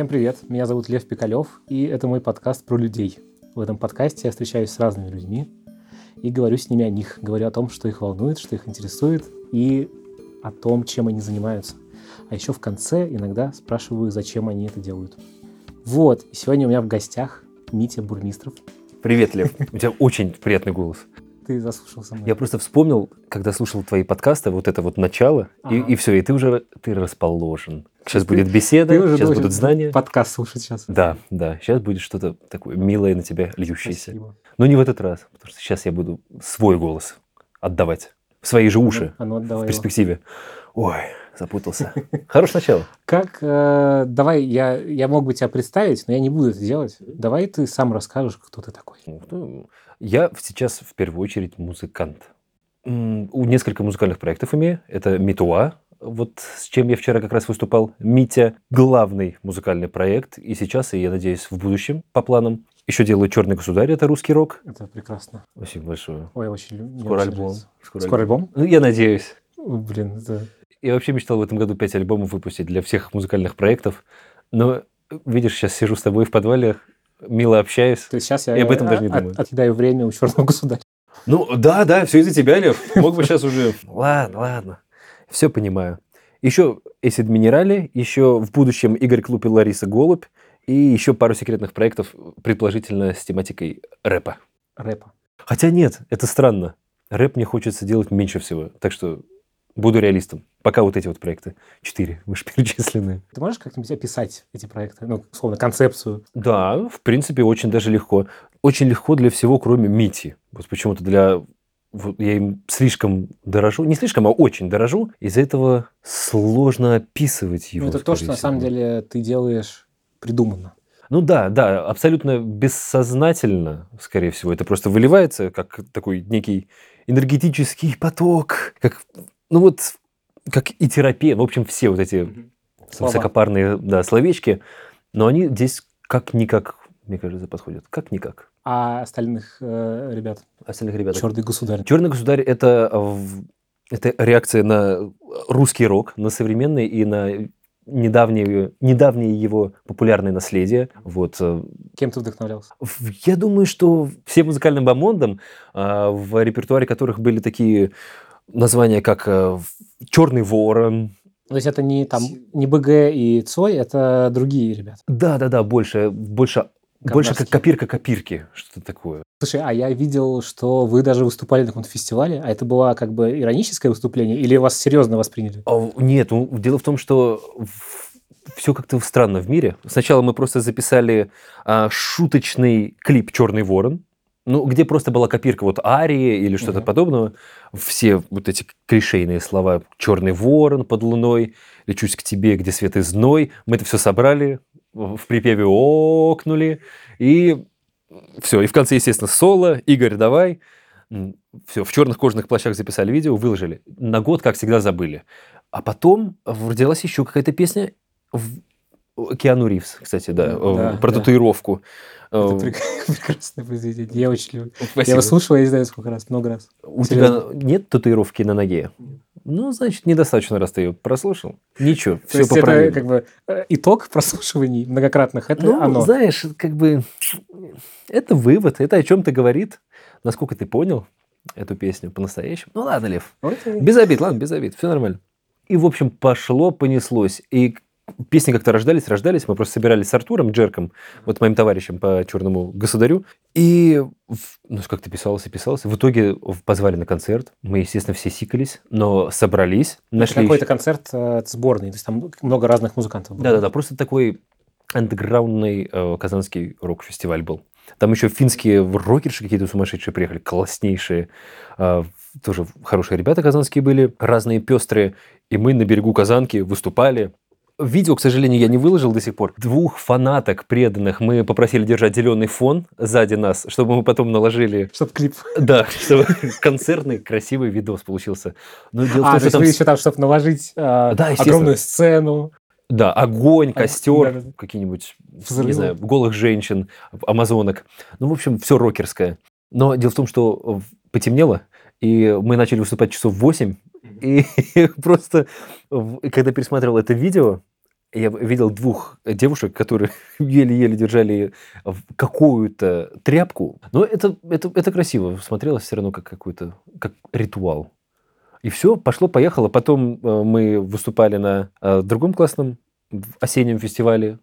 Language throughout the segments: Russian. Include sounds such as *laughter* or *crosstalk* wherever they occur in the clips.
Всем привет, меня зовут Лев Пикалев, и это мой подкаст про людей. В этом подкасте я встречаюсь с разными людьми и говорю с ними о них, говорю о том, что их волнует, что их интересует, и о том, чем они занимаются. А еще в конце иногда спрашиваю, зачем они это делают. Вот, сегодня у меня в гостях Митя Бурмистров. Привет, Лев. У тебя очень приятный голос. Ты заслушался мной. Я просто вспомнил, когда слушал твои подкасты, вот это вот начало, Ага. и, и все, и ты уже ты расположен. Сейчас будет беседа, Ты сейчас будут знания. Подкаст слушать сейчас. Да, да, сейчас будет что-то такое милое на тебя льющееся. Спасибо. Но не в этот раз, потому что сейчас я буду свой голос отдавать в свои же уши А ну, в отдавай его. перспективе. Ой, запутался. *laughs* Хорошее начало. Как, э, давай, я, я мог бы тебя представить, но я не буду это делать. Давай ты сам расскажешь, кто ты такой. Ну, Я сейчас в первую очередь музыкант. У несколько музыкальных проектов имею. Это Митуа, вот с чем я вчера как раз выступал. Митя – главный музыкальный проект. И сейчас, и я надеюсь, в будущем, по планам. Еще делаю «Черный государь», это русский рок. Это прекрасно. Спасибо большое. Ой, очень лю- мне Скоро очень альбом. нравится. Скоро альбом? Ну, я надеюсь. Блин, это... Я вообще мечтал в этом году пять альбомов выпустить для всех музыкальных проектов. Но, видишь, сейчас сижу с тобой в подвале, мило общаюсь. То есть сейчас я И об этом даже не от- думаю. отъедаю время у черного государя. Ну, да, да, все из-за тебя, Лев. Мог бы сейчас уже... Ладно, ладно. Все понимаю. Еще Acid Минерали, еще в будущем Игорь Клуб и Лариса Голубь, и еще пару секретных проектов, предположительно, с тематикой рэпа. Рэпа. Хотя нет, это странно. Рэп мне хочется делать меньше всего. Так что буду реалистом. Пока вот эти вот проекты. Четыре вышеперечисленные. *laughs* Ты можешь как-нибудь описать эти проекты? Ну, условно, концепцию. Да, в принципе, очень даже легко. Очень легко для всего, кроме Мити. Вот почему-то для... вот я им слишком дорожу. Не слишком, а очень дорожу. Из-за этого сложно описывать его. Ну, это то, что скорее на самом всего. деле ты делаешь придуманно. Ну да, да, абсолютно бессознательно, скорее всего. Это просто выливается, как такой некий энергетический поток. Как, ну вот, как и терапия. В общем, все вот эти Слова. высокопарные да, словечки. Но они здесь как-никак, мне кажется, подходят. Как-никак. А остальных э, ребят? Остальных ребят. Черный государь. Черный государь это, это реакция на русский рок, на современный и на недавнее, недавнее его популярное наследие. Вот. э, Кем ты вдохновлялся? Я думаю, что все музыкальным бомондом, а, в репертуаре которых были такие названия, как Черный ворон. То есть это не там не БГ и Цой, это другие ребята. Да, да, да, больше, больше, больше как копирка копирки, что-то такое. Слушай, а я видел, что вы даже выступали на каком-то фестивале, а это было как бы ироническое выступление, или вас серьезно восприняли? А, Нет, ну, дело в том, что все как-то странно в мире. Сначала мы просто записали а, шуточный клип «Черный ворон», ну, где просто была копирка вот арии или что-то Мгм. подобного. Все вот эти клишейные слова «черный ворон под луной», «лечусь к тебе, где свет и зной». Мы это все собрали, в припеве окнули, и все. И в конце, естественно, соло. Игорь, давай. Все, в черных кожаных плащах записали видео, выложили. На год, как всегда, забыли. А потом родилась еще какая-то песня в- Киану Ривз, кстати, да, Да, про да. татуировку. Это Э, прек- *laughs* прекрасное произведение. Я очень люблю. Я Спасибо. его слушал, я не знаю, сколько раз, много раз. У Серьезно? тебя нет татуировки на ноге? Ну, значит, недостаточно, раз ты ее прослушал. Ничего, То все есть это поправимо. как бы э, итог прослушиваний многократных, это Ну, оно. знаешь, как бы это вывод, это о чем-то говорит. Насколько ты понял эту песню по-настоящему. Ну ладно, Лев, Окей. Без обид, ладно, без обид, все нормально. И, в общем, пошло, понеслось. И песни как-то рождались, рождались. Мы просто собирались с Артуром Джерком, вот моим товарищем по черному государю. И, ну, как-то писалось и писалось. В итоге позвали на концерт. Мы, естественно, все сикались, но собрались, нашли... какой-то концерт э, сборный, то есть там много разных музыкантов было. Да-да-да, просто такой андеграундный э, казанский рок-фестиваль был. Там еще финские рокерши какие-то сумасшедшие приехали, класснейшие. Э, тоже хорошие ребята казанские были, разные пестрые. И мы на берегу Казанки выступали. Видео, к сожалению, я не выложил до сих пор. Двух фанаток преданных мы попросили держать зеленый фон сзади нас, чтобы мы потом наложили... Чтоб клип. Да, чтобы концертный красивый видос получился. Но дело в А, том, то есть там вы еще там, чтобы наложить э, Да, огромную сцену. Да, огонь, костер, да-да. какие-нибудь, Взрывы. не знаю, голых женщин, амазонок. Ну, в общем, все рокерское. Но дело в том, что в- потемнело, и мы начали выступать часов в 8, и *laughs* просто, в- когда пересматривал это видео, я видел двух девушек, которые *laughs* еле-еле держали какую-то тряпку. Но это, это, это красиво. Смотрелось все равно как какой-то как ритуал. И все, пошло-поехало. Потом э, мы выступали на э, другом классном осеннем фестивале.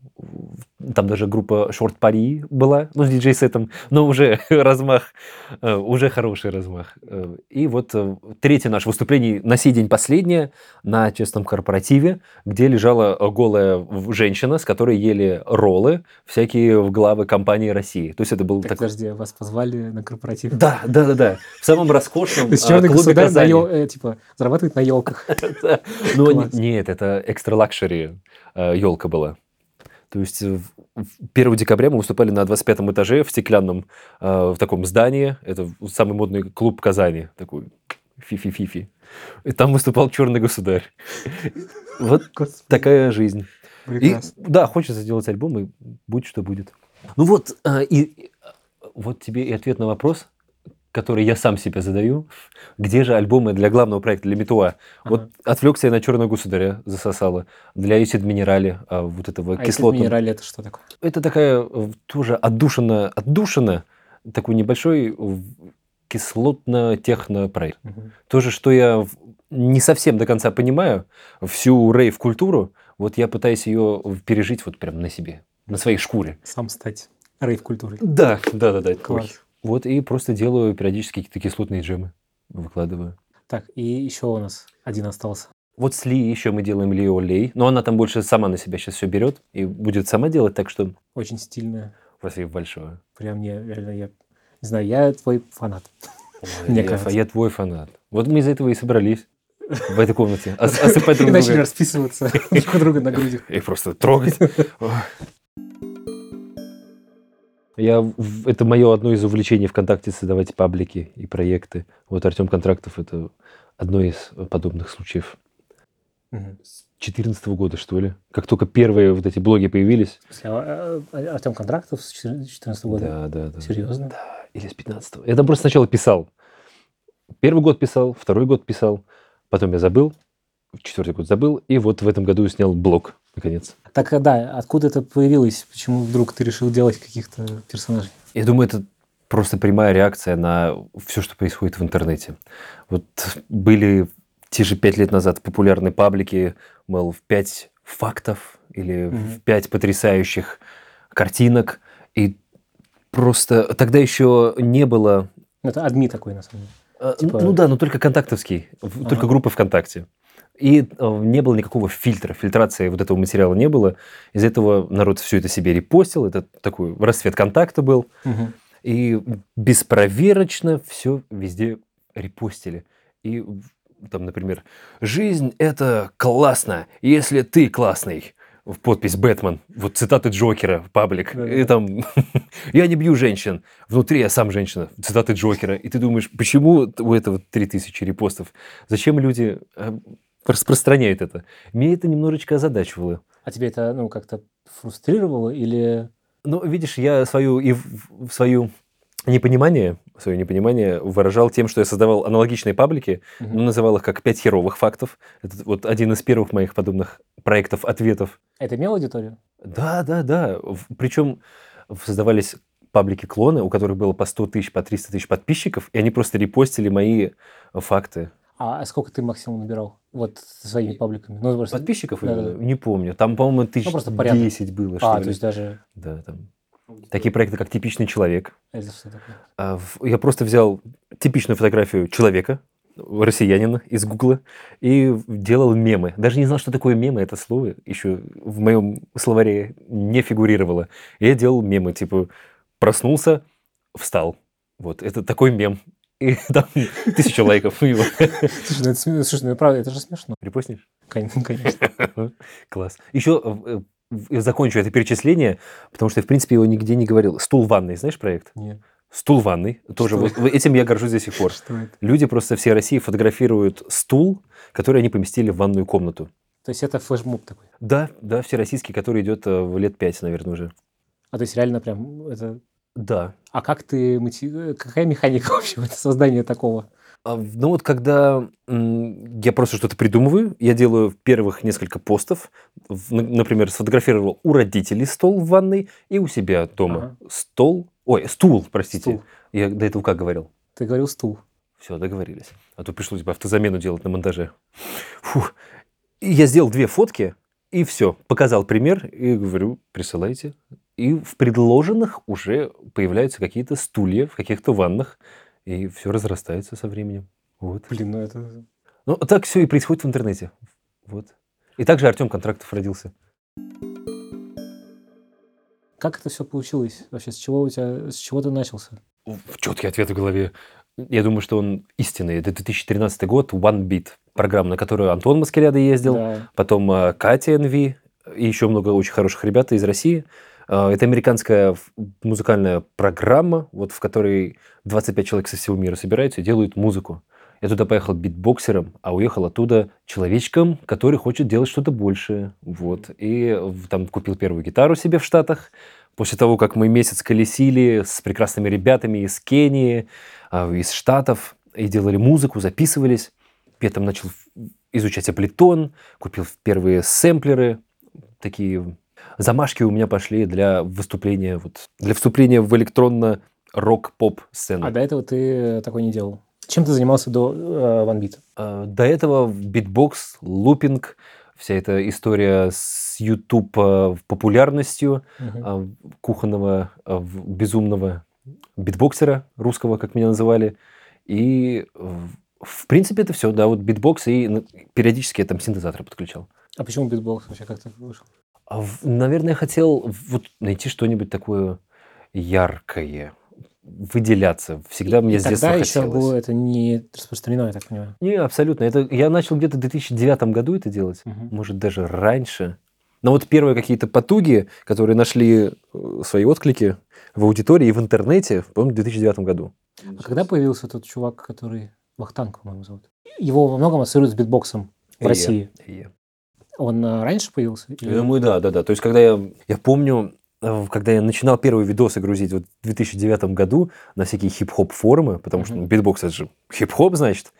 Там даже группа Short Пари была, ну, с диджей-сетом, но уже *laughs* размах, э, уже хороший размах. Э, и вот э, третье наше выступление, на сей день последнее, на честном корпоративе, где лежала голая женщина, с которой ели роллы всякие в главы компании России. То есть это был Так, такой... подожди, вас позвали на корпоратив? Да, да, да, да. В самом роскошном *laughs* клубе государь на Казани. ел- типа, зарабатывает на елках. *laughs* Ну, нет, это extra luxury елка была. То есть э, в- в 1 декабря мы выступали на 25 этаже в стеклянном э, в таком здании. Это самый модный клуб Казани. Такой фифи-фифи. И там выступал черный государь. Вот такая жизнь. И, да, хочется сделать альбом, и будь что будет. Ну вот, э, и э, вот тебе и ответ на вопрос, который я сам себе задаю. Где же альбомы для главного проекта, для Метуа? Вот Ага. отвлекся я на черного государя, засосало. Для Исид Минерали, а, вот этого А кислотного. минерали, это что такое? Это такая э, тоже отдушина, отдушина, такой небольшой в- кислотно-техно-проект. Мгм. Тоже, что я не совсем до конца понимаю, всю рейв-культуру, вот я пытаюсь ее пережить вот прям на себе, на своей шкуре. Сам стать рейв-культурой. Да, да, да, да. Класс. Вот и просто делаю периодически какие-то кислотные джемы, выкладываю. Так, и еще у нас один остался. Вот с Ли еще мы делаем Лио Лей, но она там больше сама на себя сейчас все берет и будет сама делать, так что Очень стильная. спасибо большое. Прям не, реально, я не знаю, я твой фанат. Ой, Мне я, кажется. я твой фанат. Вот мы из-за этого и собрались в этой комнате. Ос- Осыпать друг И начали друга. расписываться *laughs* друг друга на грудях. *laughs* И просто трогать. *laughs* Я, это мое одно из увлечений ВКонтакте создавать паблики и проекты. Вот Артем Контрактов это одно из подобных случаев. Мгм. С 2014 года, что ли? Как только первые вот эти блоги появились. Смысле, а, а, Артем Контрактов с 2014 года? Да, да, да. Серьезно? Да, или с 15 Я там просто сначала писал. Первый год писал, второй год писал, потом я забыл, четвертый год забыл, и вот в этом году снял блог, наконец. Так, а, да, откуда это появилось? Почему вдруг ты решил делать каких-то персонажей? Я думаю, это просто прямая реакция на все, что происходит в интернете. Вот были те же пять лет назад популярные паблики, мол, в пять фактов или Мгм. в пять потрясающих картинок, и просто тогда еще не было Это адми такой, на самом деле. Э, Типа- Ну да, но только контактовский, Ага. только группы ВКонтакте. И э, не было никакого фильтра, фильтрации вот этого материала не было. Из-за этого народ все это себе репостил, это такой расцвет контакта был. Мгм. И беспроверочно все везде репостили. И в- там, например, «Жизнь – это классно, если ты классный». В подпись «Бэтмен». Вот цитаты Джокера, паблик. Да-да-да. И там «Я не бью женщин, внутри я сам женщина». Цитаты Джокера. И ты думаешь, почему у этого 3000 репостов? Зачем люди распространяют это? Мне это немножечко озадачивало. А тебе это, ну, как-то фрустрировало или... Ну, видишь, я свою и в- свою непонимание, свое непонимание выражал тем, что я создавал аналогичные паблики, Мгм. но называл их как «Пять херовых фактов». Это вот один из первых моих подобных проектов, ответов. Это имел аудиторию? Да, да, да. Причем создавались паблики-клоны, у которых было по 100 тысяч, по 300 тысяч подписчиков, и они просто репостили мои факты. А сколько ты максимум набирал? Вот своими пабликами? Ну, просто... Подписчиков? Да, да. Не помню. Там, по-моему, тысяч просто порядок. 10 было, что А, ли. то есть даже... Да, там. Такие проекты, как «Типичный человек», Это что такое? А, Я просто взял типичную фотографию человека, россиянина из Гугла, и делал мемы. Даже не знал, что такое мемы, это слово еще в моем словаре не фигурировало. Я делал мемы, типа проснулся, встал. Вот, это такой мем. *laughs* И там тысяча лайков. И Слушай, ну, это, слушай, ну, правда, это же смешно. Репостнешь? Кон- Конечно. *laughs* Класс. Еще э, закончу это перечисление, потому что я, в принципе, его нигде не говорил. Стул ванной, знаешь проект? Нет. Стул ванной. Тоже вот, этим я горжусь до сих пор. Что это? Люди просто всей России фотографируют стул, который они поместили в ванную комнату. То есть это флешмоб такой. Да, да, всероссийский, который идет э, в лет пять, наверное, уже. А то есть реально прям это... Да. А как ты... Какая механика *laughs* вообще создание такого? А, Ну вот когда я просто что-то придумываю, я делаю первых несколько постов, например, сфотографировал у родителей стол в ванной и у себя дома стол, ой, стул, простите. Стул. Я до этого как говорил? Ты говорил стул. Все, договорились. А то пришлось бы автозамену делать на монтаже. Фух. И я сделал две фотки, и все. Показал пример, и говорю, присылайте. И в предложенных уже появляются какие-то стулья в каких-то ваннах, и все разрастается со временем. Вот. Блин, ну это... Ну, так все и происходит в интернете. Вот. И также Артем Контрактов родился. Как это все получилось? Вообще, с чего у тебя... С чего ты начался? Четкий ответ в голове. Я думаю, что он истинный. Это 2013 год, One Beat. Программа, на которую Антон Маскиряда ездил. Да. потом э, Катя НВ и еще много очень хороших ребят из России. Э, Это американская музыкальная программа, вот в которой 25 человек со всего мира собираются и делают музыку. Я туда поехал битбоксером, а уехал оттуда человечком, который хочет делать что-то большее. Вот. И там купил первую гитару себе в Штатах. После того, как мы месяц колесили с прекрасными ребятами из Кении, а, из Штатов, и делали музыку, записывались, я там начал изучать Ableton, купил первые сэмплеры, такие замашки у меня пошли для выступления, вот, для вступления в электронно-рок-поп сцену. А до этого ты такой не делал? Чем ты занимался до э, OneBeat? А, До этого битбокс, лупинг, вся эта история с YouTube а, популярностью а, кухонного безумного битбоксера русского, как меня называли. И в- принципе это все, да, вот битбокс и ну, периодически я там синтезаторы подключал. А почему битбокс вообще? Как ты вышел? А Наверное, я хотел вот найти что-нибудь такое яркое, выделяться. Всегда мне И с детства тогда еще хотелось. было это не распространено, я так понимаю. Не, абсолютно. Это я начал где-то в 2009 году это делать, Мгм. может даже раньше. Но вот первые какие-то потуги, которые нашли э, свои отклики в аудитории и в интернете, по-моему, в 2009 году. А когда появился тот чувак, который Вахтанг, по-моему, зовут? Его во многом ассоциируют с битбоксом в Э, России. Он а, раньше появился? Или- Я думаю, да, да, да. То есть, когда я, я помню, э, когда я начинал первые видосы грузить вот в 2009 году на всякие хип-хоп форумы, потому что Мгм. ну, битбокс это же хип-хоп, значит.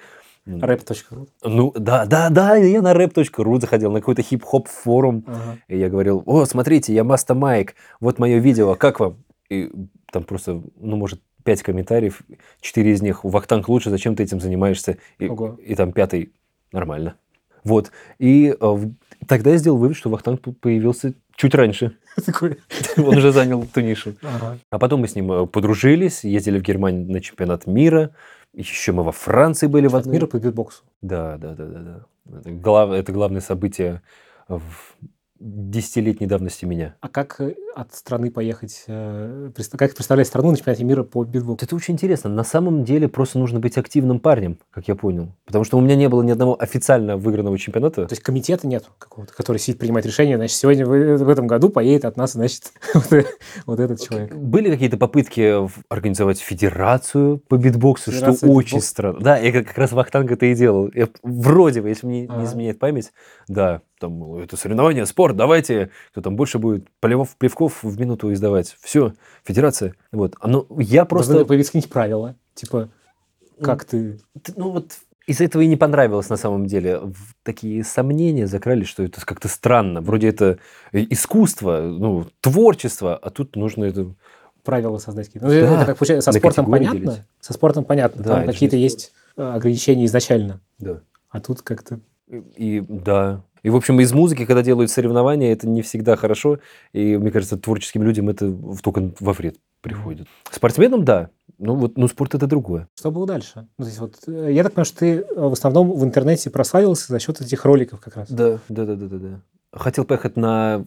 Rap.ru. Ну, да, да, да, я на rap.ru заходил, на какой-то хип-хоп форум, Ага. и я говорил, о, смотрите, я Маста Майк, вот мое видео, как вам? И там просто, ну, может, пять комментариев, четыре из них, Вахтанг лучше, зачем ты этим занимаешься? И, Ого. и там пятый, нормально. Вот, и э, тогда я сделал вывод, что Вахтанг появился чуть раньше, *laughs* *laughs* он уже занял ту нишу. А потом мы с ним э, подружились, ездили в Германию на чемпионат мира, еще мы во Франции были в От одной- мира по битбоксу. да, да, да, да, да. Это, глав- это главное событие в десятилетней давности меня. А как э, от страны поехать? э, Как представлять страну на чемпионате мира по битбоксу? это очень интересно. На самом деле просто нужно быть активным парнем, как я понял. Потому что у меня не было ни одного официально выигранного чемпионата. То есть комитета нет какого-то, который сидит, принимает решение, значит, сегодня в, в этом году поедет от нас, значит, *laughs* вот, э- этот человек. Были какие-то попытки организовать федерацию по битбоксу, Федерация что очень странно. Да, я как раз Вахтанг это и делал. Я вроде бы, если мне не Ага. изменяет память, да, там это соревнование, спорт, давайте, кто там больше будет полевов, плевков в минуту издавать. Все, федерация. Вот. А, ну, я Просто появились какие-нибудь правила, типа, как ты... Ну вот из-за этого и не понравилось на самом деле. Такие сомнения закрались, что это как-то странно. Вроде это искусство, ну, творчество, а тут нужно это... правила создать какие-то. Ну, Да, это как получается, со спортом понятно. делить. Со спортом понятно. Да, Там какие-то есть э, ограничения изначально. Да. А тут как-то... И, и- да. И, в общем, из музыки, когда делают соревнования, это не всегда хорошо. И, мне кажется, творческим людям это только во вред приходит. Спортсменам, да. Ну, вот, ну, спорт это другое. Что было дальше? Ну, то есть вот, э, я так понимаю, что ты э, в основном в интернете прославился за счет этих роликов как раз. Да, да, да, да, да, да. Хотел поехать на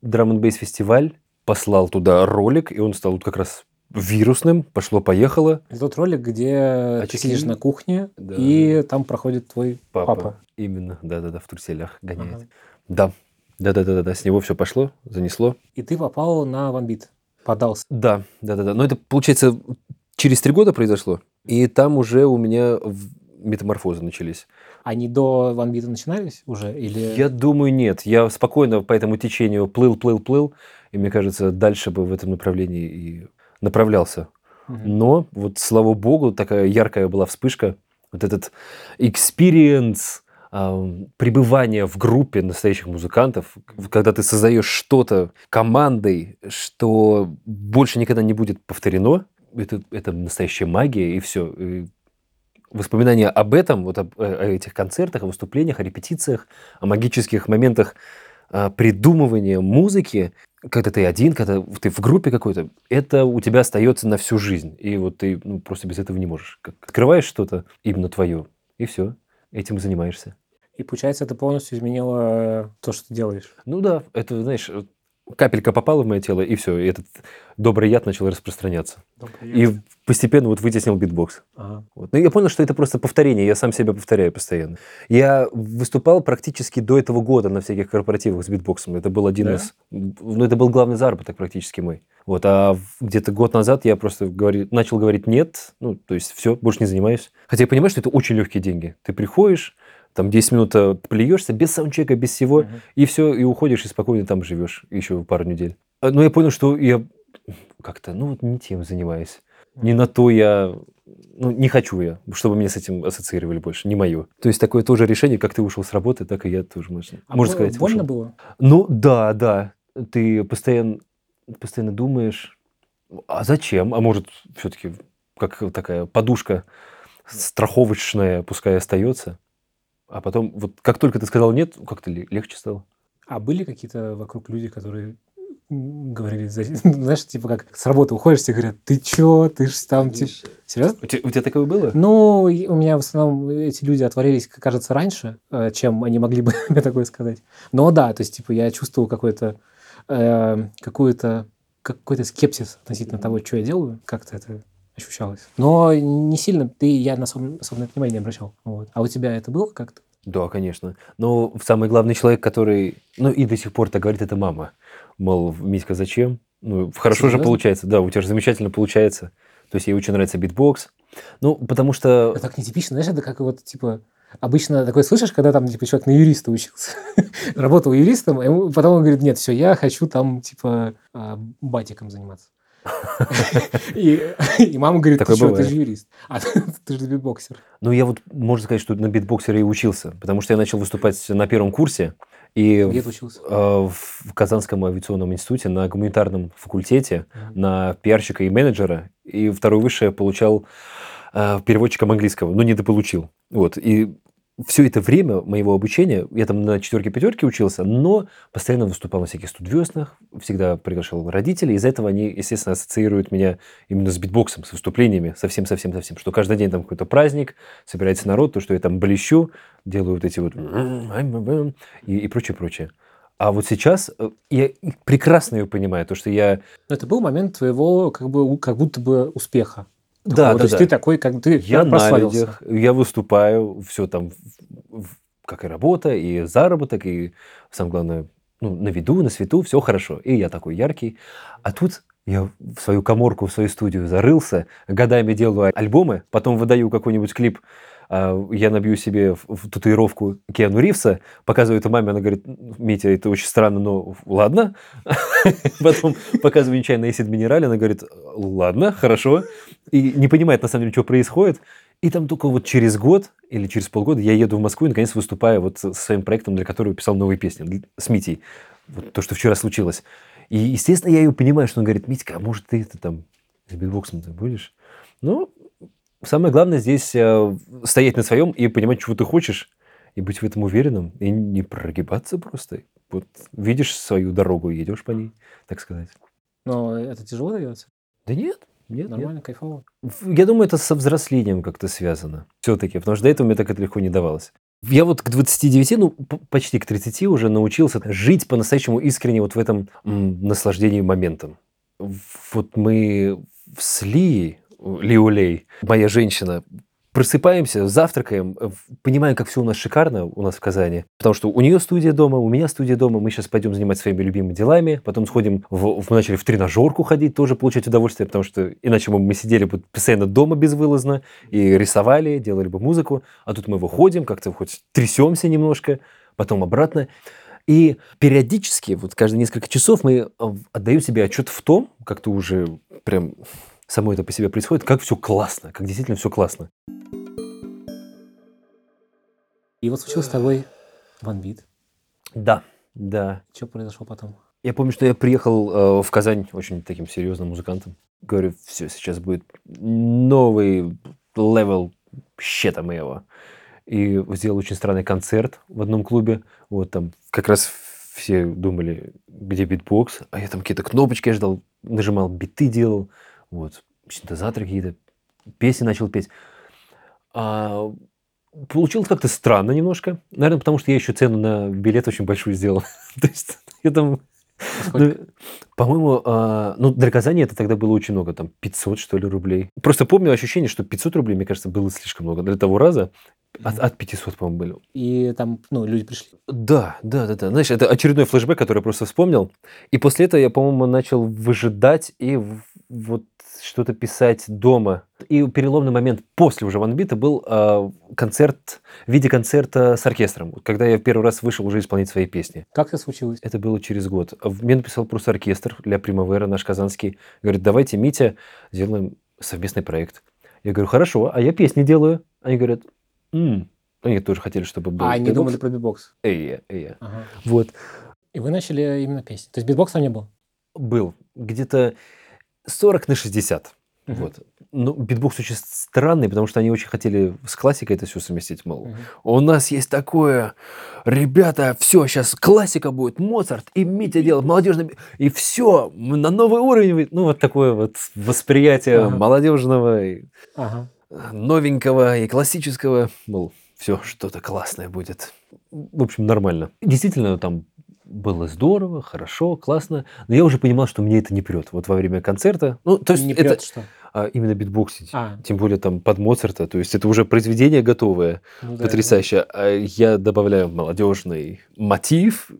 драм н фестиваль, послал туда ролик, и он стал вот как раз вирусным, пошло-поехало. Это тот ролик, где Очки. ты сидишь на кухне, Да. и там проходит твой Папа. папа. Именно, да-да-да, в труселях гоняет. Ага. Да, да-да-да, с него все пошло, занесло. И ты попал на ванбит. Подался. Да, да-да-да. Но это, получается, через три года произошло, и там уже у меня метаморфозы начались. Они до ванбита начинались уже? Или... Я думаю, нет. Я спокойно по этому течению плыл, плыл, плыл, и мне кажется, дальше бы в этом направлении и направлялся. Но вот, слава богу, такая яркая была вспышка Вот этот experience пребывания в группе настоящих музыкантов, когда ты создаешь что-то командой, что больше никогда не будет повторено, это, это настоящая магия, и все. И воспоминания об этом, вот об, о этих концертах, о выступлениях, о репетициях, о магических моментах а, придумывания музыки, когда ты один, когда ты в группе какой-то, это у тебя остается на всю жизнь. И вот ты ну, просто без этого не можешь. Как открываешь что-то именно твое, и все, этим занимаешься. И получается, это полностью изменило то, что ты делаешь. Ну да, это, знаешь, капелька попала в мое тело, и все, и этот добрый яд начал распространяться. И постепенно вот вытеснил битбокс. Ага. Вот. Но я понял, что это просто повторение, я сам себя повторяю постоянно. Я выступал практически до этого года на всяких корпоративах с битбоксом. Это был один да? из... Ну, это был главный заработок практически мой. Вот, а где-то год назад я просто говори, начал говорить «нет», ну, то есть все, больше не занимаюсь. Хотя я понимаю, что это очень легкие деньги. Ты приходишь, там 10 минут э, плюешься без саундчека, без всего, uh-huh. и все, и уходишь, и спокойно там живешь еще пару недель. А, но я понял, что я как-то, ну вот не тем занимаюсь. Не на то я, ну не хочу я, чтобы меня с этим ассоциировали больше, не мое. То есть такое тоже решение, как ты ушел с работы, так и я тоже, можно, а можно сказать, больно ушел. было? Ну да, да. Ты постоянно, постоянно думаешь, а зачем? А может все-таки как такая подушка страховочная, пускай остается. А потом, вот как только ты сказал нет, как-то легче стало. А были какие-то вокруг люди, которые говорили, *laughs* знаешь, типа как с работы уходишь, тебе говорят, ты чё, ты ж там, типа... Серьезно? У тебя, у тебя такое было? Ну, у меня в основном эти люди отворились, кажется, раньше, э, чем они могли бы *laughs* мне такое сказать. Но да, то есть, типа, я чувствовал какой-то, э, какую-то, какой-то скепсис относительно того, что я делаю, как-то это ощущалось. Но не сильно, ты, я на особо, особо внимание не обращал. Вот. А у тебя это было как-то? Да, конечно. Но самый главный человек, который, ну и до сих пор так говорит, это мама. Мол, Митька, зачем? Ну, хорошо Серьезно? же получается. Да, у тебя же замечательно получается. То есть ей очень нравится битбокс. Ну, потому что... Это так нетипично, знаешь, это как вот, типа, обычно такое слышишь, когда там, типа, человек на юриста учился, *laughs* работал юристом, а потом он говорит, нет, все, я хочу там, типа, а, батиком заниматься. *laughs* И, и мама говорит, Такое ты что, ты же юрист, а *laughs* ты же битбоксер. Ну, я вот, можно сказать, что на битбоксере и учился, потому что я начал выступать на первом курсе. И Где ты учился? Э, в Казанском авиационном институте на гуманитарном факультете, mm-hmm. на пиарщика и менеджера. И второй высшее получал э, переводчиком английского, но не дополучил. Вот. И все это время моего обучения, я там на четверке-пятерке учился, но постоянно выступал на всяких студвеснах, всегда приглашал родителей. Из-за этого они, естественно, ассоциируют меня именно с битбоксом, с выступлениями, совсем-совсем-совсем. Что каждый день там какой-то праздник, собирается народ, то, что я там блещу, делаю вот эти вот и, и прочее, прочее. А вот сейчас э, я прекрасно ее понимаю, то, что я... Это был момент твоего как, бы, как будто бы успеха. Да, да, то есть да. ты такой, как ты я на людях, я выступаю, все там, как и работа, и заработок, и самое главное, ну, на виду, на свету, все хорошо. И я такой яркий. А тут я в свою коморку, в свою студию зарылся, годами делаю альбомы, потом выдаю какой-нибудь клип а, я набью себе в татуировку Киану Ривса, показываю это маме, она говорит, Митя, это очень странно, но ладно. *laughs* Потом показываю нечаянно Эсид Минераль, она говорит, ладно, хорошо. И не понимает, на самом деле, что происходит. И там только вот через год или через полгода я еду в Москву и наконец выступаю вот со своим проектом, для которого писал новые песни с Митей. Вот то, что вчера случилось. И, естественно, я ее понимаю, что он говорит, Митька, а может ты это там с битбоксом будешь? Ну, Самое главное здесь э, стоять на своем и понимать, чего ты хочешь, и быть в этом уверенным, и не прогибаться просто. Вот видишь свою дорогу и идешь по ней, так сказать. Но это тяжело дается? Да нет. Нет, Нормально, нет. кайфово. Я думаю, это со взрослением как-то связано. Все-таки, потому что до этого мне так это легко не давалось. Я вот к 29, ну, почти к 30 уже научился жить по-настоящему искренне вот в этом м, наслаждении моментом. Вот мы в Сли Лиулей, моя женщина, просыпаемся, завтракаем, понимаем, как все у нас шикарно у нас в Казани, потому что у нее студия дома, у меня студия дома, мы сейчас пойдем заниматься своими любимыми делами, потом сходим, в, мы начали в тренажерку ходить, тоже получать удовольствие, потому что иначе мы, мы сидели бы постоянно дома безвылазно и рисовали, делали бы музыку, а тут мы выходим, как-то хоть трясемся немножко, потом обратно. И периодически, вот каждые несколько часов мы э, отдаем себе отчет в том, как-то уже прям само это по себе происходит, как все классно, как действительно все классно. И вот случился с тобой OneBeat. Да, да. Что произошло потом? Я помню, что я приехал э, в Казань очень таким серьезным музыкантом. Говорю, все, сейчас будет новый level чего-то моего. И сделал очень странный концерт в одном клубе. Вот там как раз все думали, где битбокс, а я там какие-то кнопочки жал, нажимал, биты делал, вот, синтезаторы какие-то, песни начал петь. А, получилось как-то странно немножко. Наверное, потому что я еще цену на билет очень большую сделал. *laughs* То есть *laughs* я там ну, по-моему, а, ну, для Казани это тогда было очень много, там, 500, что ли, рублей. Просто помню ощущение, что 500 рублей, мне кажется, было слишком много для того раза. От, от 500, по-моему, были. И там, ну, люди пришли. Да, да, да, да. Знаешь, это очередной флешбэк, который я просто вспомнил. И после этого я, по-моему, начал выжидать и вот что-то писать дома. И переломный момент после уже ванбита был э, концерт в виде концерта с оркестром, когда я первый раз вышел уже исполнять свои песни. Как это случилось? Это было через год. Мне написал просто оркестр для Примавера, наш казанский. Говорит, давайте, Митя, сделаем совместный проект. Я говорю, хорошо, а я песни делаю. Они говорят, м они тоже хотели, чтобы был А, они думали про битбокс? Эй, эй. Ага. Вот. И вы начали именно песни. То есть битбокс там не был? Был. Где-то 40 на 60. Uh-huh. Вот. Ну, битбокс очень странный, потому что они очень хотели с классикой это все совместить. Мол, uh-huh. у нас есть такое, ребята, все, сейчас классика будет, Моцарт и Митя делает молодежный, и все, на новый уровень. Ну, вот такое вот восприятие uh-huh. молодежного, и uh-huh. новенького и классического. Мол, все, что-то классное будет. В общем, нормально. Действительно, там было здорово, хорошо, классно, но я уже понимал, что мне это не прет. Вот во время концерта. Ну, то есть не это прет что? А, именно битбоксить. А. Тем более там под Моцарта. То есть это уже произведение готовое, ну, да, потрясающее. Да. А я добавляю молодежный мотив.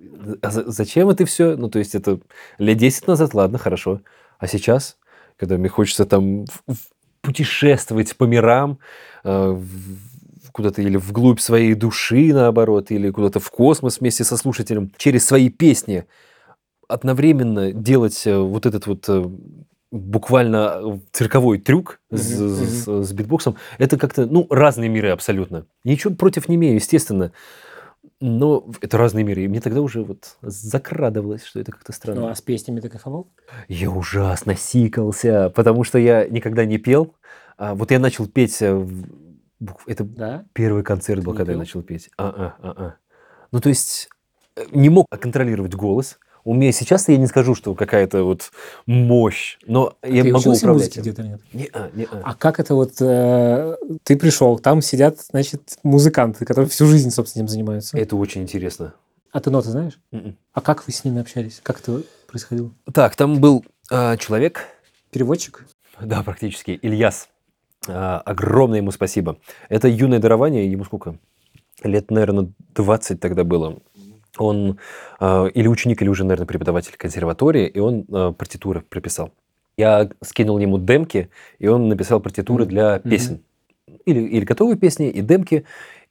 А зачем это все? Ну, то есть это лет 10 назад, ладно, хорошо. А сейчас, когда мне хочется там путешествовать по мирам, э, куда-то или вглубь своей души, наоборот, или куда-то в космос вместе со слушателем, через свои песни одновременно делать э, вот этот вот э, буквально цирковой трюк mm-hmm. с, с, с битбоксом, это как-то, ну, разные миры абсолютно. Ничего против не имею, естественно. Но это разные миры. И мне тогда уже вот закрадывалось, что это как-то странно. Ну, а с песнями ты кайфовал? Я ужасно сикался, потому что я никогда не пел. А вот я начал петь э, это да? первый концерт был, когда я начал петь. А, а, а, а. Ну, то есть, э, не мог контролировать голос. У меня сейчас я не скажу, что какая-то вот мощь, но а я ты могу управлять. где-то нет? Не, а, не, а. а как это вот э, ты пришел, там сидят, значит, музыканты, которые всю жизнь, собственно, этим занимаются. Это очень интересно. А ты ноты знаешь? Mm-mm. М-м. А как вы с ними общались? Как это происходило? Так, там был э, человек. Переводчик? Да, практически. Ильяс. А, огромное ему спасибо. Это юное дарование, ему сколько? Лет, наверное, 20 тогда было. Он а, или ученик, или уже, наверное, преподаватель консерватории, и он а, партитуры прописал. Я скинул ему демки, и он написал партитуры для песен. Или, или готовые песни, и демки.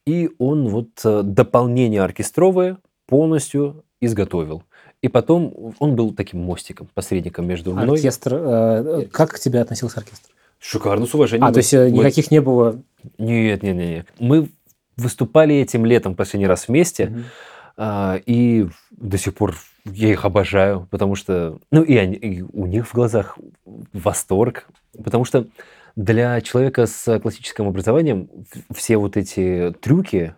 И он вот дополнение оркестровое полностью изготовил. И потом он был таким мостиком, посредником между мной. Оркестр. Э, как к тебе относился оркестр? Шикарно, с уважением. А, то есть э, никаких не было? Нет, нет, нет, нет. Мы выступали этим летом последний раз вместе, угу. а, и до сих пор я их обожаю, потому что, ну и, они, и у них в глазах восторг, потому что для человека с классическим образованием все вот эти трюки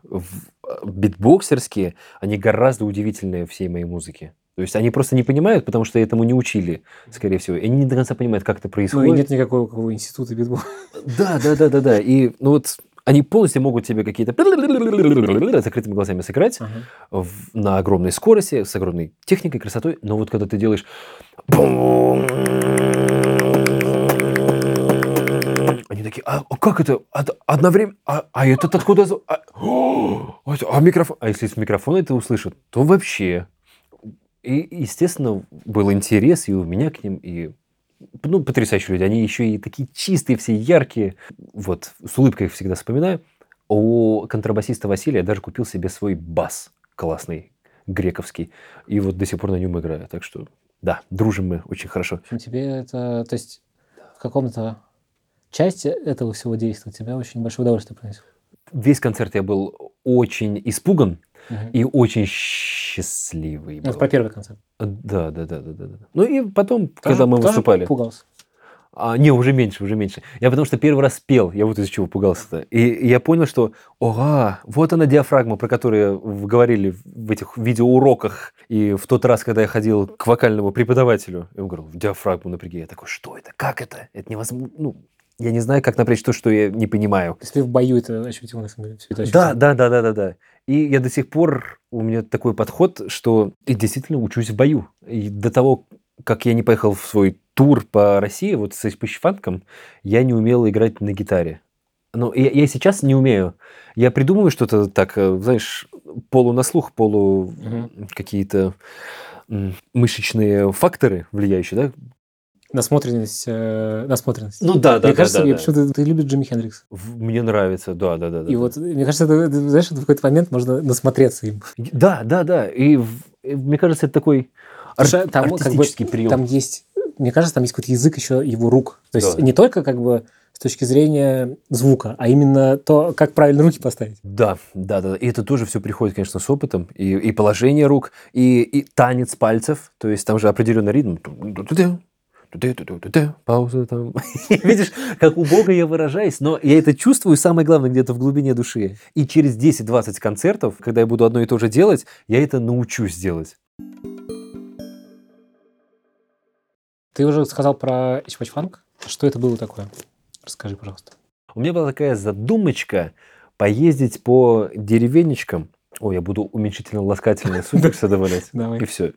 битбоксерские, они гораздо удивительнее всей моей музыки. То есть они просто не понимают, потому что этому не учили, скорее всего. И они не до конца понимают, как это происходит. Ну и нет никакого, института битбокса. Да, да, да, да, да. И ну вот они полностью могут тебе какие-то *laughs* закрытыми глазами сыграть uh-huh. в, на огромной скорости, с огромной техникой, красотой. Но вот когда ты делаешь... *laughs* Они такие, а, а как это? Одновременно? А, а этот откуда? А, *gasps* а микрофон? А если с микрофона это услышат, то вообще и, естественно, был интерес и у меня к ним, и ну, потрясающие люди. Они еще и такие чистые, все яркие. Вот, с улыбкой их всегда вспоминаю. У контрабасиста Василия я даже купил себе свой бас классный, грековский. И вот до сих пор на нем играю. Так что, да, дружим мы очень хорошо. Тебе это, то есть, в каком-то части этого всего действия тебя очень большое удовольствие приносит? Весь концерт я был очень испуган Мгм. и очень счастливый Ну, Это был. про первый концерт. Да, да, да, да, да. Ну и потом, Тоже- когда мы тоже выступали. пугался. А, не, уже меньше, уже меньше. Я потому что первый раз пел, я вот из-за чего пугался-то. И я понял, что, ого, вот она диафрагма, про которую вы говорили в этих видеоуроках. И в тот раз, когда я ходил к вокальному преподавателю, и он говорил, диафрагму напряги. Я такой, что это, как это? Это невозможно. Ну, я не знаю, как напрячь то, что я не понимаю. То есть ты в бою это ощутил, на самом деле, всё это Да, ощутил. да, да, да, да, да. И я до сих пор, у меня такой подход, что и действительно учусь в бою. И до того, как я не поехал в свой тур по России, вот с пищфанком, я не умел играть на гитаре. Но я, я сейчас не умею. Я придумываю что-то так, э, знаешь, полу на слух, полу Мгм. какие-то мышечные факторы влияющие, да? Насмотренность, э, насмотренность. Ну да, мне кажется, мне почему-то ты любишь Джимми Хендрикс. Мне нравится, да, да, да. да, И да. вот, мне кажется, это, знаешь, в какой-то момент можно насмотреться им. Да, да, да. И, и мне кажется, это такой ар- Слушай, там как бы артистический прием. Там есть, мне кажется, там есть какой-то язык еще его рук. То есть Да. не только как бы с точки зрения звука, а именно то, как правильно руки поставить. Да, да, да. И это тоже все приходит, конечно, с опытом. И, и положение рук, и, и танец пальцев. То есть там же определенный ритм. Пауза там. *laughs* Видишь, как убого я выражаюсь, но я это чувствую, самое главное, где-то в глубине души. И через 10-20 концертов, когда я буду одно и то же делать, я это научусь делать. Ты уже сказал про Ичпачфанк. Что это было такое? Расскажи, пожалуйста. У меня была такая задумочка поездить по деревенечкам. Ой, я буду уменьшительно-ласкательные *laughs* суффиксы добавлять. Давай. И все,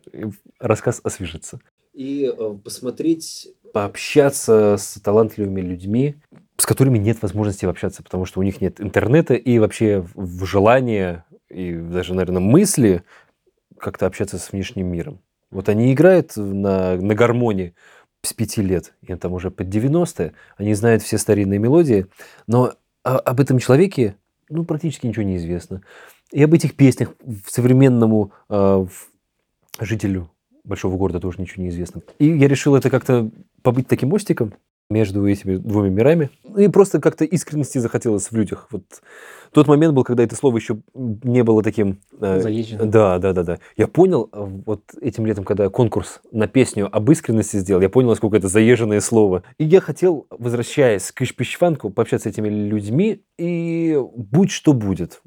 рассказ освежится. И э, посмотреть, пообщаться с талантливыми людьми, с которыми нет возможности общаться, потому что у них нет интернета и вообще в желания и даже, наверное, мысли как-то общаться с внешним миром. Вот они играют на, на гармонии с пяти лет, им там уже под 90 они знают все старинные мелодии, но о- об этом человеке ну, практически ничего не известно. И об этих песнях современному э, жителю большого города тоже ничего не известно. И я решил это как-то побыть таким мостиком между этими двумя мирами. И просто как-то искренности захотелось в людях. Вот тот момент был, когда это слово еще не было таким... э, Заезжено. да, да, да, да. Я понял, э, вот этим летом, когда конкурс на песню об искренности сделал, я понял, насколько это заезженное слово. И я хотел, возвращаясь к Ишпищванку, пообщаться с этими людьми, и будь что будет.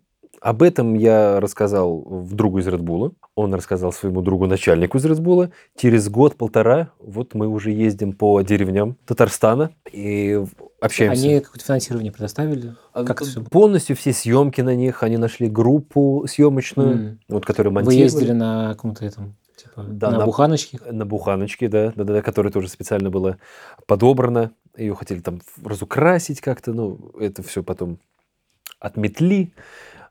Об этом я рассказал другу из Редбула. Он рассказал своему другу начальнику из Редбула. Через год-полтора вот мы уже ездим по деревням Татарстана и общаемся. Они какое-то финансирование предоставили? А, Как всё было? Полностью все съемки на них. Они нашли группу съемочную, М. вот, которую Вы монтировали. ездили на каком-то этом, типа, Да, на, на- буханочке? На буханочке, да, да, да, да, которая тоже специально была подобрана. Ее хотели там разукрасить как-то, ну, это все потом отметли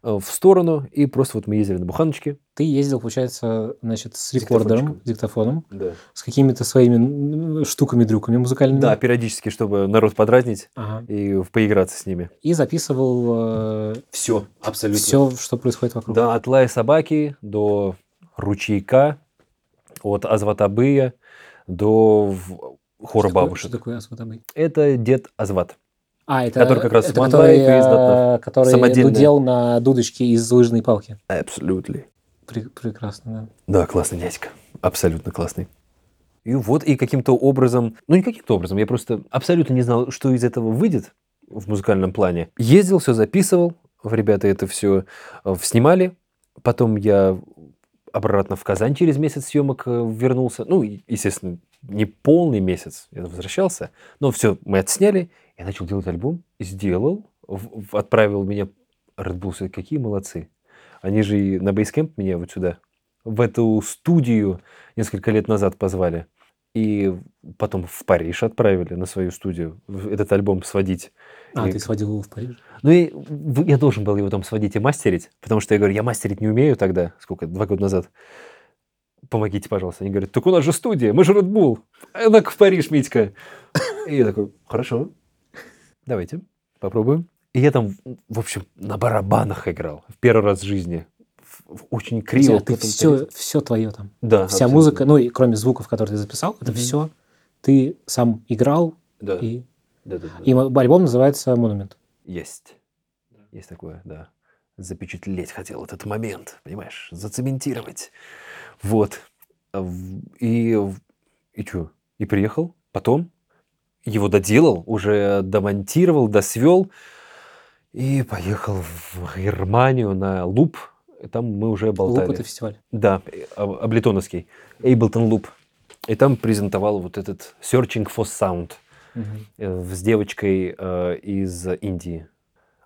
в сторону, и просто вот мы ездили на буханочке. Ты ездил, получается, значит, с рекордером, диктофоном, Да. с какими-то своими штуками-дрюками музыкальными. Да, периодически, чтобы народ подразнить Ага. и поиграться с ними. И записывал Все, абсолютно. все, что происходит вокруг. Да, от лая собаки до ручейка, от Азватабыя до хора Что бабушек. Что такое Асватабый? Это дед Азват. А, это, Который как раз это который, из э, который Самодельный. дудел на дудочке из лыжной палки. Абсолютно. Пре- прекрасно, да. Да, классный дядька. Абсолютно классный. И вот, и каким-то образом, ну не каким-то образом, я просто абсолютно не знал, что из этого выйдет в музыкальном плане. Ездил, все записывал, в ребята это все снимали. Потом я обратно в Казань через месяц съемок э, вернулся. Ну, естественно, не полный месяц я возвращался, но все, мы отсняли. Я начал делать альбом, сделал, в- в- отправил меня Red Bull, всё, какие молодцы. Они же и на бейскэмп меня вот сюда, в эту студию несколько лет назад позвали. И потом в Париж отправили на свою студию этот альбом сводить. А, И- ты сводил его в Париж? Ну и я должен был его там сводить и мастерить, потому что я говорю, я мастерить не умею тогда, сколько, два года назад. Помогите, пожалуйста. Они говорят, так у нас же студия, мы же Red Bull. Она в Париж, Митька. И я такой, хорошо, давайте, попробуем. И я там, в общем, на барабанах играл в первый раз в жизни. В- в- Очень криво. Ты все, все твое там. Да, Вся абсолютно. музыка, ну и кроме звуков, которые ты записал, это Мгм. все ты сам играл. Да, И, да, да, да. и м- альбом называется «Монумент». Есть. Есть такое, да. запечатлеть хотел этот момент, понимаешь, зацементировать. Вот. А И, и что? И приехал. Потом его доделал, уже домонтировал, досвел. И поехал в Германию на Loop. Там мы уже болтали. Loop это фестиваль. Да, э, Ableton овский. Ableton Loop. И там презентовал вот этот Searching for Sound э, с девочкой э, из Индии.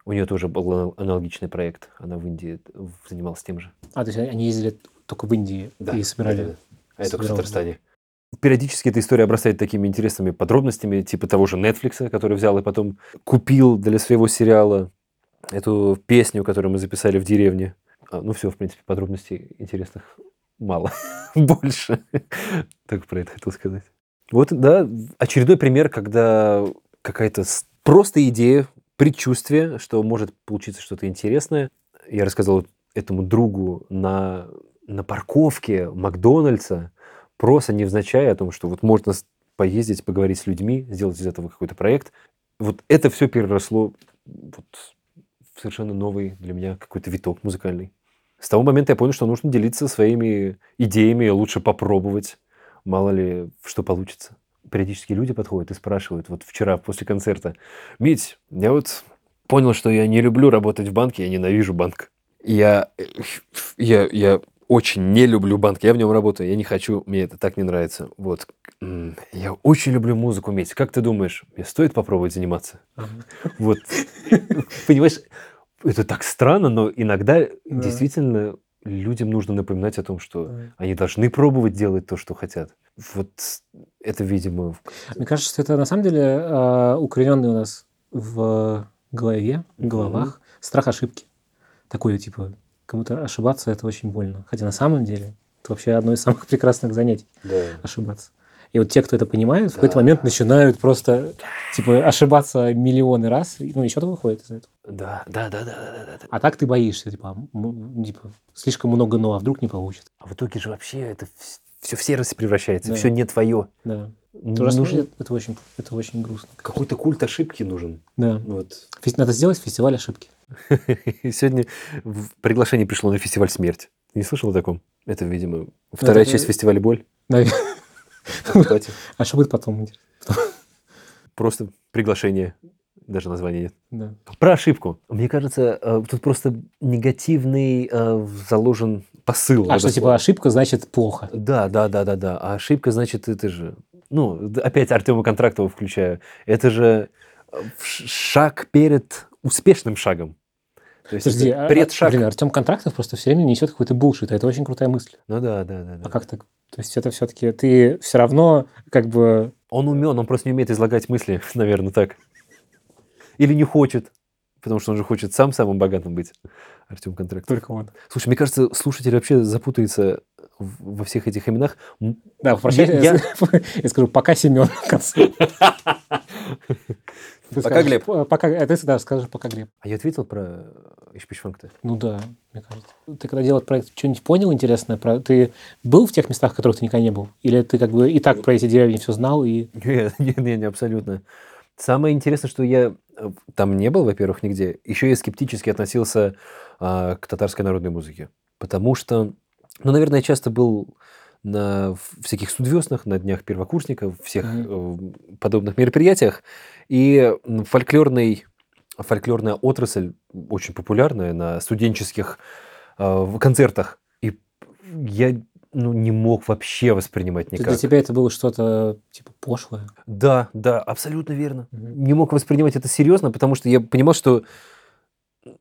У нее тоже был ана- аналогичный проект. Она в Индии э, занималась тем же. А, то есть они ездили только в Индии и собирали. А это в да. Татарстане. Периодически эта история обрастает такими интересными подробностями, типа того же Netflix, который взял и потом купил для своего сериала эту песню, которую мы записали в деревне. А, ну все, в принципе, подробностей интересных мало. *laughs* Больше. Только про это хотел сказать. Вот, да, очередной пример, когда какая-то просто идея, предчувствие, что может получиться что-то интересное. Я рассказал этому другу на, на парковке Макдональдса, просто невзначай о том, что вот можно поездить, поговорить с людьми, сделать из этого какой-то проект. Вот это все переросло вот в совершенно новый для меня какой-то виток музыкальный. С того момента я понял, что нужно делиться своими идеями, лучше попробовать, мало ли что получится. Периодически люди подходят и спрашивают, вот вчера после концерта, Мить, я вот понял, что я не люблю работать в банке, я ненавижу банк. Я, э, я, я очень не люблю банк, я в нем работаю, я не хочу, мне это так не нравится. Вот. Я очень люблю музыку, Мить. Как ты думаешь, мне стоит попробовать заниматься? Вот. Понимаешь, это так странно, но иногда Да. действительно людям нужно напоминать о том, что они должны пробовать делать то, что хотят. Вот это, видимо, Мне кажется, что это на самом деле а, укорененный у нас в голове, в головах страх ошибки. Такой, типа, кому-то ошибаться это очень больно. Хотя на самом деле это вообще одно из самых *laughs* прекрасных занятий ошибаться. И вот те, кто это понимают, в какой-то Да. момент начинают просто типа ошибаться миллионы раз, и, ну, ничего выходит из этого. Да, да, да, да, да, да, да. А так ты боишься, типа, типа слишком много но, а вдруг не получится. А в итоге же вообще это все в серость превращается, Да. все не твое. Да. Ты уже Нужен это очень, это очень грустно. какой-то культ ошибки нужен. Да. Вот. Надо сделать фестиваль ошибки. *laughs* И Сегодня приглашение пришло на фестиваль «Смерть». Не слышал о таком? Это, видимо, вторая часть фестиваля «Боль». *laughs* *laughs* А что будет потом? просто приглашение. Даже названия нет. Да. Про ошибку. Мне кажется, э, тут просто негативный э, заложен посыл. А что, типа, ошибка значит плохо? Да, да, да, да, да. А ошибка, значит, это же... Ну, опять Артема Контрактова включаю. Это же э, шаг перед успешным шагом. То есть Подожди, это а- предшаг. Блин, Артем Контрактов просто все время несет какой-то булшит. а Это очень крутая мысль. Ну да, да, да. да. А как так? То есть это все-таки ты все равно как бы... Он умен, он просто не умеет излагать мысли, *laughs* наверное, так. Или не хочет, потому что он же хочет сам самым богатым быть. Артем Контрактов. Только он. Слушай, мне кажется, слушатель вообще запутается во всех этих именах. Да, попрощайся. Я- Я, *laughs* я скажу, пока Семен. *laughs* Ты Пока скажешь, Глеб. «П- Пока, а ты да, скажешь пока Глеб. А я ответил про Ишпичфанк-то? Ну да, мне кажется. Ты когда делал проект, что-нибудь понял интересное? Про... Ты был в тех местах, в которых ты никогда не был? Или ты как бы и так про эти деревни все знал? И... Нет, *laughs* нет, нет, не, абсолютно. Самое интересное, что я э, там не был, во-первых, нигде. Еще я скептически относился а, к татарской народной музыке. Потому что, ну, наверное, я часто был на всяких судвеснах, на днях первокурсников, всех э, подобных мероприятиях. И фольклорный, фольклорная отрасль очень популярная на студенческих э, концертах. И я ну, не мог вообще воспринимать никак. Для тебя это было что-то типа пошлое? Да, да, абсолютно верно. Мгм. Не мог воспринимать это серьезно, потому что я понимал, что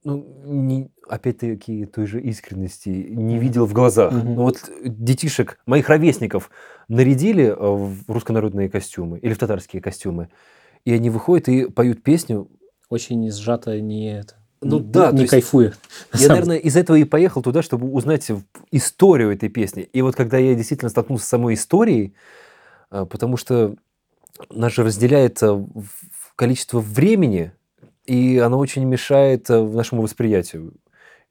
ну, не- опять-таки той же искренности не видел в глазах. Мгм. Ну, вот детишек, моих ровесников, нарядили э, в руссконародные костюмы или в татарские костюмы, и они выходят и поют песню. Очень сжато не это. Ну не, да, не есть кайфуя. Я, наверное, из этого и поехал туда, чтобы узнать историю этой песни. И вот когда я действительно столкнулся с самой историей, а, потому что нас же разделяет в количество времени, и оно очень мешает а, нашему восприятию.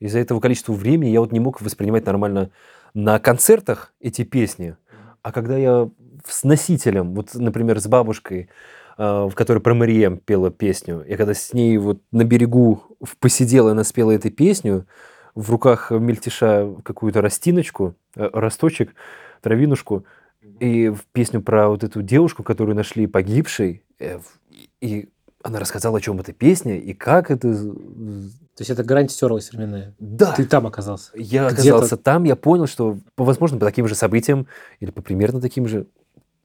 Из-за этого количества времени я вот не мог воспринимать нормально на концертах эти песни. А когда я с носителем, вот, например, с бабушкой, в которой про Марием пела песню. Я когда с ней вот на берегу посидела, она спела эту песню, в руках мельтеша какую-то растиночку, э, росточек, травинушку, и в песню про вот эту девушку, которую нашли погибшей, э, и она рассказала, о чем эта песня, и как это... То есть это грань стерлась временная. Да. Ты там оказался. Я Где-то- оказался там, я понял, что, возможно, по таким же событиям, или по примерно таким же,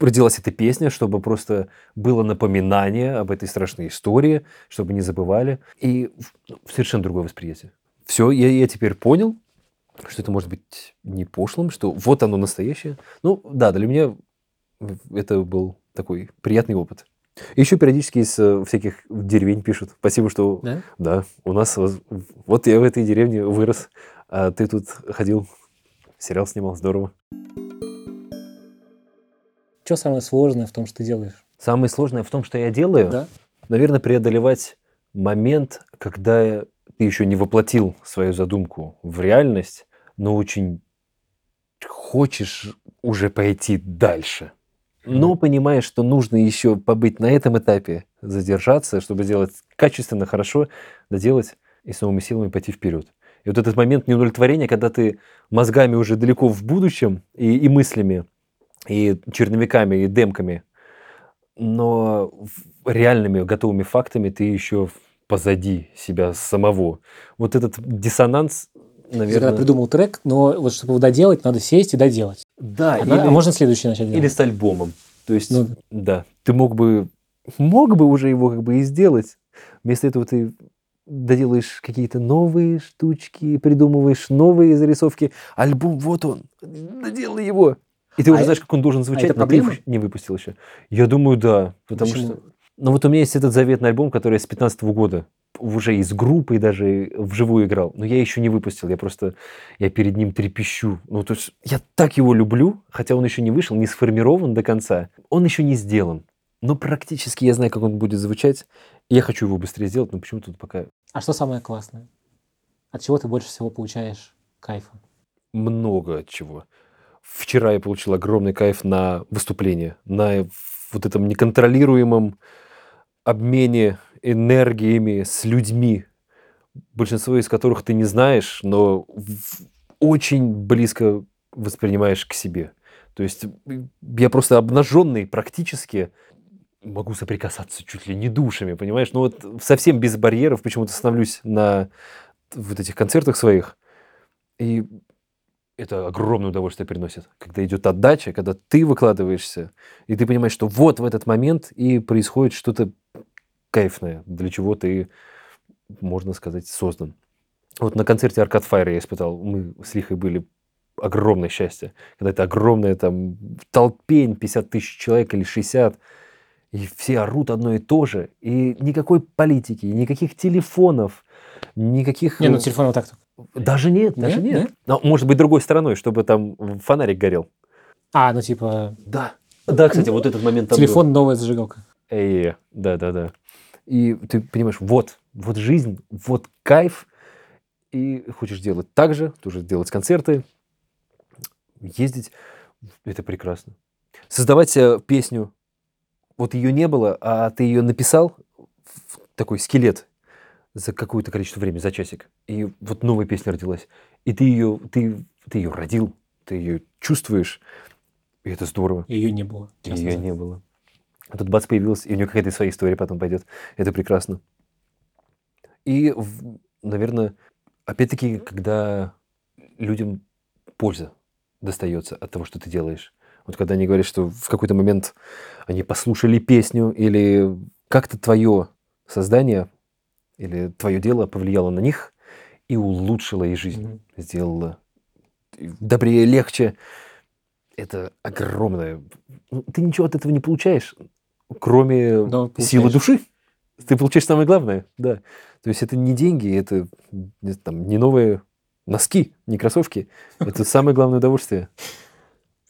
родилась эта песня, чтобы просто было напоминание об этой страшной истории, чтобы не забывали. И в- совершенно другое восприятие. Все, я, я теперь понял, что это может быть не пошлым, что вот оно настоящее. Ну, да, для меня это был такой приятный опыт. Еще периодически из э, всяких деревень пишут. Спасибо, что Да? да, у нас вот я в этой деревне вырос, а ты тут ходил, сериал снимал, здорово. Что самое сложное в том, что ты делаешь? Самое сложное в том, что я делаю, Да? наверное, преодолевать момент, когда ты еще не воплотил свою задумку в реальность, но очень хочешь уже пойти дальше. Но понимаешь, что нужно еще побыть на этом этапе, задержаться, чтобы сделать качественно, хорошо, доделать и с новыми силами пойти вперед. И вот этот момент неудовлетворения, когда ты мозгами уже далеко в будущем и, и мыслями, и черновиками, и демками, но реальными готовыми фактами ты еще позади себя самого. Вот этот диссонанс, наверное... когда придумал трек, но вот чтобы его доделать, надо сесть и доделать. Да, А, на- а можно следующий начать или делать? с альбомом. То есть, Ну, да, ты мог бы, мог бы уже его как бы и сделать. Вместо этого ты доделаешь какие-то новые штучки, придумываешь новые зарисовки. Альбом, вот он, доделай его. И ты А уже знаешь, как он должен звучать, это но ты проблема? не выпустил еще. Я думаю, да. Потому Почему? что... Ну вот у меня есть этот заветный альбом, который я с 15 года уже из группы даже вживую играл. Но я еще не выпустил. Я просто, я перед ним трепещу. Ну то есть я так его люблю, хотя он еще не вышел, не сформирован до конца. Он еще не сделан. Но практически я знаю, как он будет звучать. Я хочу его быстрее сделать, но почему-то тут пока а что самое классное? От чего ты больше всего получаешь кайфа? много от чего. Вчера я получил огромный кайф на выступление, на вот этом неконтролируемом обмене энергиями с людьми, большинство из которых ты не знаешь, но очень близко воспринимаешь к себе. То есть я просто обнаженный практически могу соприкасаться чуть ли не душами, понимаешь? Ну вот совсем без барьеров почему-то становлюсь на вот этих концертах своих. И это огромное удовольствие приносит, когда идет отдача, когда ты выкладываешься, и ты понимаешь, что вот в этот момент и происходит что-то кайфное, для чего ты, можно сказать, создан. Вот на концерте Arcade Fire я испытал, мы с Лихой были огромное счастье, когда это огромная там толпень, 50 тысяч человек или 60, и все орут одно и то же, и никакой политики, никаких телефонов, никаких... Не, ну э, телефон вот так только. Даже нет, даже Нет? нет. Но, может быть, другой стороной, чтобы там фонарик горел. А, ну типа Да. Да, кстати, вот этот момент там был. телефон новая зажигалка. Э, да, да, да. И ты понимаешь, вот, вот жизнь, вот кайф, и хочешь делать так же, тоже делать концерты, ездить, это прекрасно. Создавать э, песню, вот ее не было, а ты ее написал, такой скелет, за какое-то количество времени, за часик, и вот новая песня родилась, и ты ее, ты, ты ее родил, ты ее чувствуешь, и это здорово. Ее не было. Ее назад. не было. А тут бац появилась, и у нее какая-то своя история потом пойдет. Это прекрасно. И, наверное, опять-таки, когда людям польза достается от того, что ты делаешь. Вот когда они говорят, что в какой-то момент они послушали песню или как-то твое создание или твое дело повлияло на них и улучшило их жизнь, Мгм. сделало добрее, легче. Это огромное. Ну, Ты ничего от этого не получаешь, кроме Но силы получаешь. души. Ты получаешь самое главное, да. То есть это не деньги, это там, не новые носки, не кроссовки. Это *laughs* самое главное удовольствие.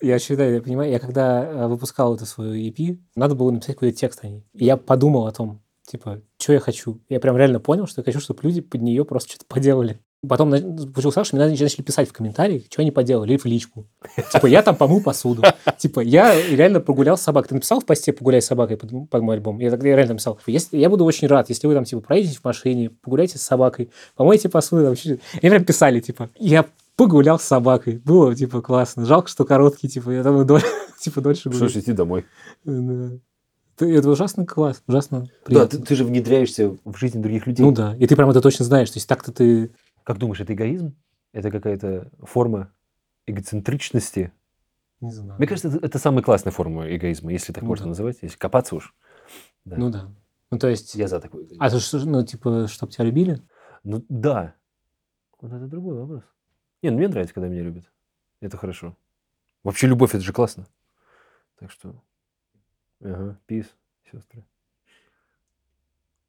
Я считаю, я понимаю, я когда э, выпускал эту свою EP, надо было написать какой-то текст о ней. И я подумал о том, типа, что я хочу. Я прям реально понял, что я хочу, чтобы люди под нее просто что-то поделали. Потом получилось так, что мне начали писать в комментариях, что они поделали, или в личку. Типа, я там помыл посуду. Типа, я реально прогулял с собакой. Ты написал в посте «Погуляй с собакой» под, под мой альбом? Я, тогда реально написал. Если, я буду очень рад, если вы там, типа, проедете в машине, погуляйте с собакой, помойте посуду. Там, чуть-чуть». Они прям писали, типа, я погулял с собакой. Было, типа, классно. Жалко, что короткий, типа, я там дольше, *laughs* типа, дольше Что гуляю. ж, иди домой. Да. Ты- Это ужасно класс, ужасно Да, приятно. ты, ты же внедряешься в жизнь других людей. Ну да, и ты прям это точно знаешь. То есть так-то ты... Как думаешь, это эгоизм? Это какая-то форма эгоцентричности? Не знаю. Мне кажется, это, это самая классная форма эгоизма, если так Ну можно да. называть, если копаться уж. Да. Ну да. Ну то есть... Я за такой эгоизм. А то что, ну типа, чтобы тебя любили? Ну да. Вот это другой вопрос. Не, ну мне нравится, когда меня любят. Это хорошо. Вообще любовь, это же классно. Так что... Ага, пис, сестры.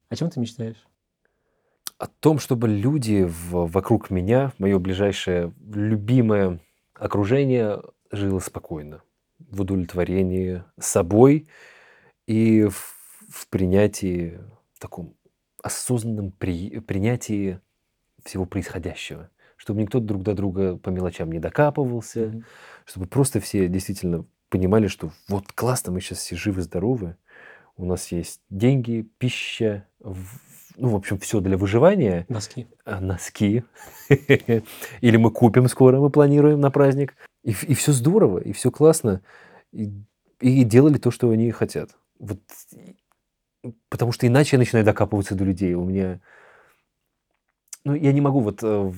О чем ты мечтаешь? О том, чтобы люди в- вокруг меня, мое ближайшее любимое окружение, жило спокойно, в удовлетворении собой и в, в принятии, в таком осознанном при- принятии всего происходящего. Чтобы никто друг до друга по мелочам не докапывался, Мгм. чтобы просто все действительно понимали, что вот классно, мы сейчас все живы-здоровы, у нас есть деньги, пища, ну, в общем, все для выживания, Носки. а, носки, *laughs* или мы купим скоро, мы планируем на праздник, и, все здорово, и все классно, и, и делали то, что они хотят. Вот, и- потому что иначе я начинаю докапываться до людей, у меня, ну, я не могу вот, э,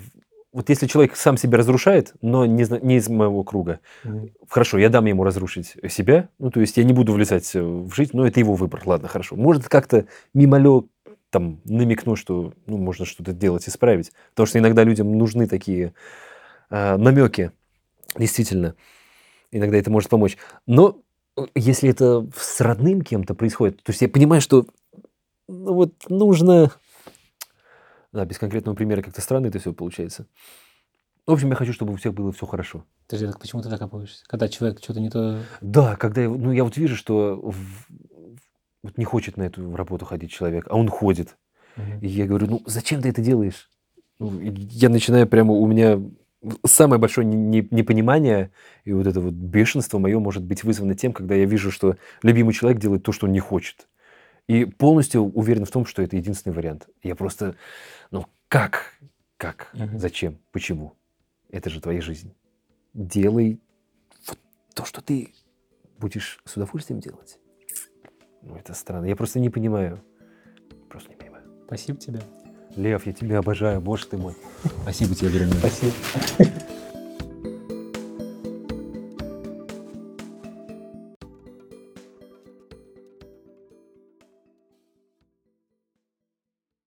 вот если человек сам себя разрушает, но не, не из моего круга, Мгм. Хорошо, я дам ему разрушить себя. Ну, то есть я не буду влезать э, в жизнь, но это его выбор. Ладно, хорошо. Может, как-то мимолет там намекну, что ну, можно что-то делать, исправить. Потому что иногда людям нужны такие намеки. Действительно. Иногда это может помочь. Но э, если это с родным кем-то происходит, то есть я понимаю, что ну, вот нужно... Да, без конкретного примера как-то странно это все получается. В общем, я хочу, чтобы у всех было все хорошо. Подожди, так почему ты докапываешься? Когда человек что-то не то... Да, когда я, ну, я вот вижу, что в- вот не хочет на эту работу ходить человек, а он ходит. Мгм. И я говорю, ну зачем ты это делаешь? Ну, я начинаю прямо, у меня самое большое не- не- непонимание и вот это вот бешенство мое может быть вызвано тем, когда я вижу, что любимый человек делает то, что он не хочет. И полностью уверен в том, что это единственный вариант. Я просто, ну как? Как? Мгм. Зачем? Почему? Это же твоя жизнь. Делай вот то, что ты будешь с удовольствием делать. Ну, это странно. Я просто не понимаю. Просто не понимаю. Спасибо тебе. Лев, я тебя обожаю, боже ты мой. Спасибо тебе огромное. Спасибо.